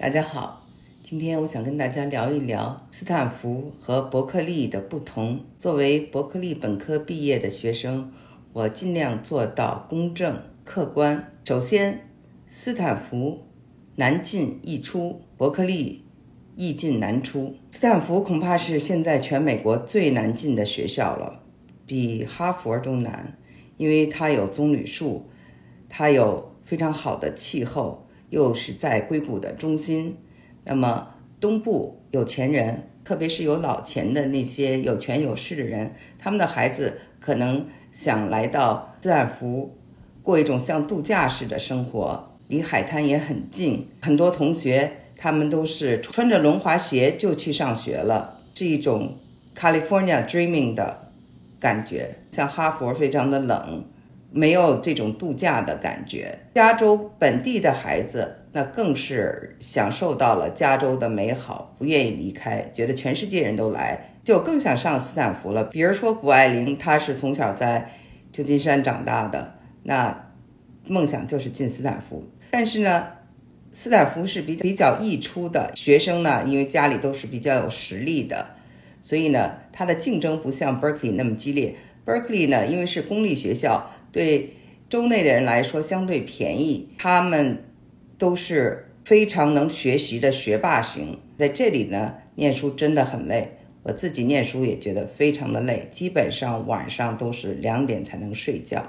大家好，今天我想跟大家聊一聊斯坦福和伯克利的不同。作为伯克利本科毕业的学生，我尽量做到公正客观。首先，斯坦福难进易出，伯克利易进难出。斯坦福恐怕是现在全美国最难进的学校了，比哈佛都难，因为它有棕榈树，它有非常好的气候。又是在硅谷的中心，那么东部有钱人，特别是有老钱的那些有权有势的人，他们的孩子可能想来到斯坦福，过一种像度假式的生活，离海滩也很近。很多同学他们都是穿着轮滑鞋就去上学了，是一种 California dreaming 的感觉。像哈佛非常的冷。没有这种度假的感觉。加州本地的孩子，那更是享受到了加州的美好，不愿意离开，觉得全世界人都来，就更想上斯坦福了。比如说谷爱凌，她是从小在旧金山长大的，那梦想就是进斯坦福。但是呢，斯坦福是比较比较溢出的学生呢，因为家里都是比较有实力的，所以呢，他的竞争不像 Berkeley 那么激烈。Berkeley 呢，因为是公立学校。对州内的人来说相对便宜，他们都是非常能学习的学霸型。在这里呢，念书真的很累，我自己念书也觉得非常的累，基本上晚上都是两点才能睡觉。